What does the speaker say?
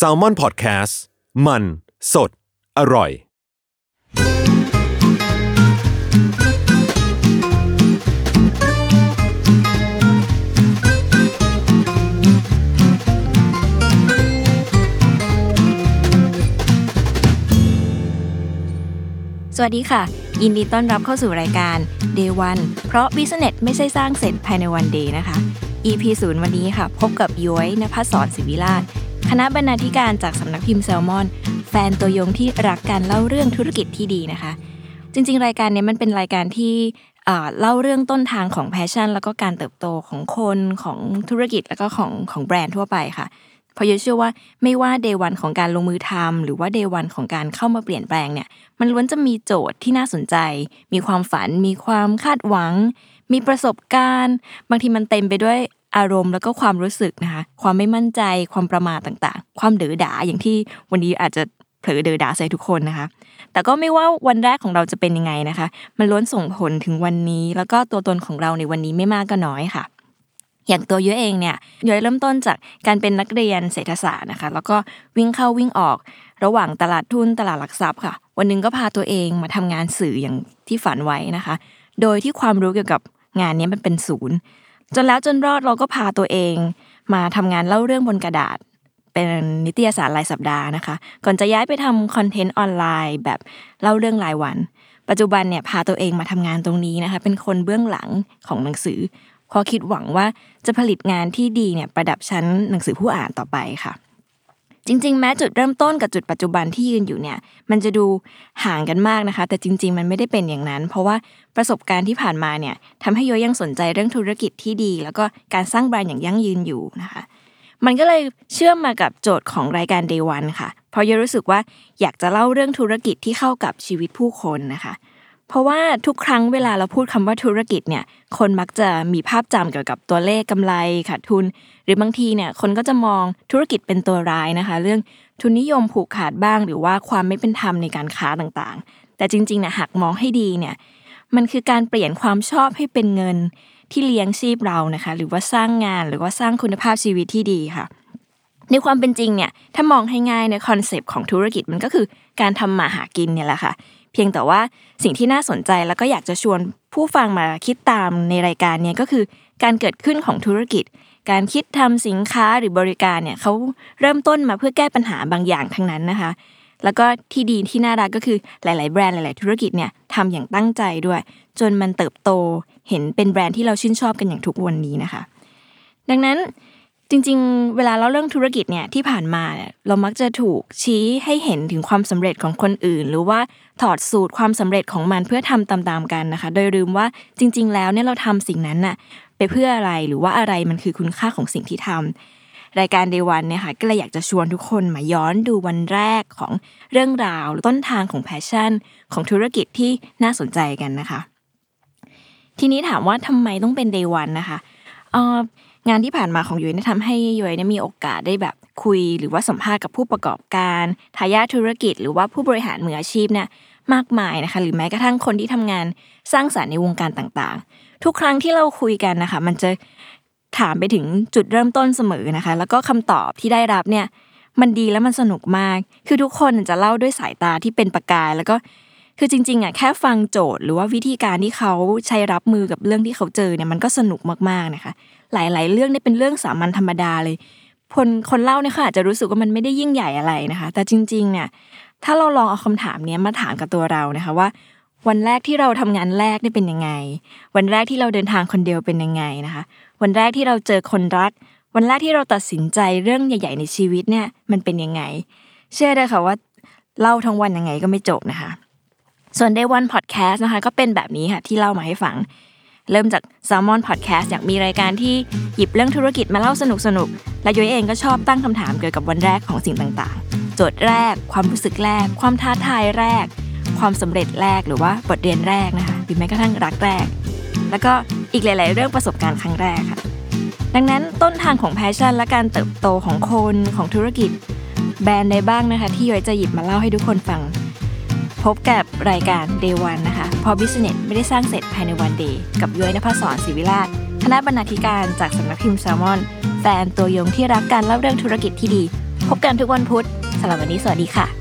s a l ม o n PODCAST มัน สด อร่อย สวัสดีค่ะ ยินดีต้อนรับเข้าสู่รายการ Day One เพราะ Business ไม่ใช่สร้างเสร็จภายในวัน day นะคะ EP ศูนย์วันนี้ค่ะ พบกับยุ้ยนภัสสรศิวิราชคณะบรรณาธิการจากสำนักพิมพ์แซลมอน แฟนตัวยงที่รักการเล่าเรื่องธุรกิจที่ดีนะคะ จริง ๆ รายการนี้มันเป็นรายการที่เล่าเรื่องต้นทางของ passion แล้วก็การเติบโตของคนของธุรกิจแล้วก็ของของแบรนด์ทั่วไปค่ะเพราะยุ้ยเชื่อว่าไม่ว่า Day One ของการลงมือทำหรือว่า Day One ของการเข้ามาเปลี่ยนแปลงเนี่ย มันล้วนจะมีโจทย์ที่น่าสนใจ มีความฝัน มีความคาดหวัง มีประสบการณ์ บางทีมันเต็มไปด้วย อารมณ์แล้วก็ความรู้สึกนะคะ ความไม่มั่นใจ ความประมาทต่างๆ ความเดือดาอย่างที่วันนี้อาจจะเผลอเดือดาใส่ทุกคนนะคะ แต่ก็ไม่ว่าวันแรกของเราจะเป็นยังไงนะคะ มันล้วนส่งผลถึงวันนี้ แล้วก็ตัวตนของเราในวันนี้ไม่มากก็น้อยค่ะอย่างตัวย้อยเองเนี่ยย้อยเริ่มต้นจากการเป็นนักเรียนเศรษฐศาสตร์นะคะ แล้วก็วิ่งเข้าวิ่งออก ระหว่างตลาดทุนตลาดหลักทรัพย์ค่ะ วันหนึงก็พาตัวเองมาทำงานสื่ออย่างที่ฝันไว้นะคะ โดยที่ความรู้เกี่ยวกับงานนี้มันเป็นศูนย์ จนแล้วจนรอดเราก็พาตัวเอง มาทำงานเล่าเรื่องบนกระดาษ เป็นนิตยสารรายสัปดาห์นะคะ ก่อนจะย้ายไปทำคอนเทนต์ออนไลน์แบบเล่าเรื่องรายวัน ปัจจุบันเนี่ยพาตัวเองมาทำงานตรงนี้นะคะ เป็นคนเบื้องหลังของหนังสือพอคิดหวังว่าจะผลิตงานที่ดีเนี่ยประดับชั้นหนังสือผู้อ่านต่อไปค่ะ จริง ๆ แม้จุดเริ่มต้นกับจุดปัจจุบันที่ยืนอยู่เนี่ย มันจะดูห่างกันมากนะคะ แต่จริง ๆ มันไม่ได้เป็นอย่างนั้น เพราะว่าประสบการณ์ที่ผ่านมาเนี่ยทำให้โยยังสนใจเรื่องธุรกิจที่ดี แล้วก็การสร้างแบรนด์อย่างยั่งยืนอยู่นะคะ มันก็เลยเชื่อมมากับโจทย์ของรายการ Day One ค่ะ เพราะโยรู้สึกว่าอยากจะเล่าเรื่องธุรกิจที่เข้ากับชีวิตผู้คนนะคะ เพราะว่าทุกครั้งเวลาเราพูดคำว่าธุรกิจเนี่ยคนมักจะมีภาพจำเกี่ยวกับตัวเลขกำไรขาดทุน หรือบางทีเนี่ยคนก็จะมองธุรกิจเป็นตัวร้ายนะคะ เรื่องทุนนิยมผูกขาดบ้าง หรือว่าความไม่เป็นธรรมในการค้าต่างๆ แต่จริงๆเนี่ยหากมองให้ดีเนี่ยมันคือการเปลี่ยนความชอบให้เป็นเงินที่เลี้ยงชีพเรานะคะ หรือว่าสร้างงานหรือว่าสร้างคุณภาพชีวิตที่ดีค่ะ ในความเป็นจริงเนี่ยถ้ามองให้ง่ายใน concept ของธุรกิจมันก็คือการทำมาหากินเนี่ยแหละค่ะ เพียงแต่ว่าสิ่งที่น่าสนใจแล้วก็อยากจะชวนผู้ฟังมาคิดตามในรายการเนี่ยก็คือการเกิดขึ้นของธุรกิจ การคิดทำสินค้าหรือบริการเนี่ยเขาเริ่มต้นมาเพื่อแก้ปัญหาบางอย่างทั้งนั้นนะคะ แล้วก็ที่ดีที่น่ารักก็คือหลาย ๆ แบรนด์หลาย ๆ ธุรกิจเนี่ยทำอย่างตั้งใจด้วย จนมันเติบโตเห็นเป็นแบรนด์ที่เราชื่นชอบกันอย่างทุกวันนี้นะคะ ดังนั้น จริงๆ เวลาเราเรื่องธุรกิจเนี่ยที่ผ่านมาเนี่ยเรามักจะถูกชี้ให้เห็นถึงความสำเร็จของคนอื่น หรือว่าถอดสูตรความสำเร็จของมันเพื่อทำตามๆกันนะคะ โดยลืมว่าจริง ๆ แล้วเนี่ยเราทำสิ่งนั้นน่ะไปเพื่ออะไรหรือว่าอะไรมันคือคุณค่าของสิ่งที่ทำรายการ Day One เนี่ยค่ะก็เลยอยากจะชวนทุกคนมาย้อนดูวันแรกของเรื่องราวต้นทางของ passion ของธุรกิจที่น่าสนใจกันนะคะ ทีนี้ถามว่าทำไมต้องเป็น Day One นะคะเอ่อ งานที่ผ่านมาของยุ้ยเนี่ยทำให้ยุ้ยเนี่ยมีโอกาสได้แบบคุยหรือว่าสัมภาษณ์กับผู้ประกอบการทายาทธุรกิจ หรือว่าผู้บริหารมืออาชีพเนี่ยมากมายนะคะ หรือแม้กระทั่งคนที่ทำงานสร้างสรรค์ในวงการต่างๆ ทุกครั้งที่เราคุยกันนะคะ มันจะถามไปถึงจุดเริ่มต้นเสมอนะคะ แล้วก็คำตอบที่ได้รับเนี่ย มันดีแล้วมันสนุกมาก คือทุกคนจะเล่าด้วยสายตาที่เป็นประกาย แล้วก็คือจริงๆอะแค่ฟังโจทย์ หรือว่าวิธีการที่เขาใช้รับมือกับเรื่องที่เขาเจอเนี่ยมันก็สนุกมากๆนะคะ หลาย ๆ เรื่องเนี่ยเป็นเรื่องสามัญธรรมดาเลยคนคนเล่าเนี่ยเขาอาจจะรู้สึกว่ามันไม่ได้ยิ่งใหญ่อะไรนะคะ แต่จริง ๆ เนี่ย ถ้าเราลองเอาคำถามเนี้ยมาถามกับตัวเรานะคะว่า วันแรกที่เราทำงานแรกเนี่ยเป็นยังไง วันแรกที่เราเดินทางคนเดียวเป็นยังไงนะคะ วันแรกที่เราเจอคนรัก วันแรกที่เราตัดสินใจเรื่องใหญ่ ๆ ในชีวิตเนี่ยมันเป็นยังไง เชื่อได้ค่ะว่าเล่าทั้งวันยังไงก็ไม่จบนะคะ ส่วน Day One Podcast นะคะ ก็เป็นแบบนี้ค่ะที่เล่ามาให้ฟัง เริ่มจาก Salmon Podcast อยากมีรายการที่หยิบเรื่องธุรกิจมาเล่าสนุกสนุกและยุ้ยเองก็ชอบตั้งคำถามเกี่ยวกับวันแรกของสิ่งต่างๆ โจทย์แรก ความรู้สึกแรก ความท้าทายแรก ความสำเร็จแรกหรือว่าบทเรียนแรกนะคะหรือแม้กระทั่งรักแรก แล้วก็อีกหลาย ๆ เรื่องประสบการณ์ครั้งแรกค่ะ ดังนั้นต้นทางของ passion และการเติบโตของคนของธุรกิจ แบรนด์ใดบ้างนะคะ ที่ยุ้ยจะหยิบมาเล่าให้ทุกคนฟัง บกับรายการ Day One นะคะเพอ Business ไม่ได้สร้างเสร็จภายในวัน Day กับย้อยนภศรศิวิราชคณะบรรณาธิการจากสำนักพิมพ์แซลมอน แฟนตัวยงที่รักการเล่าเรื่องธุรกิจที่ดี พบกันทุกวันพุธสำหรับวันนี้สวัสดีค่ะ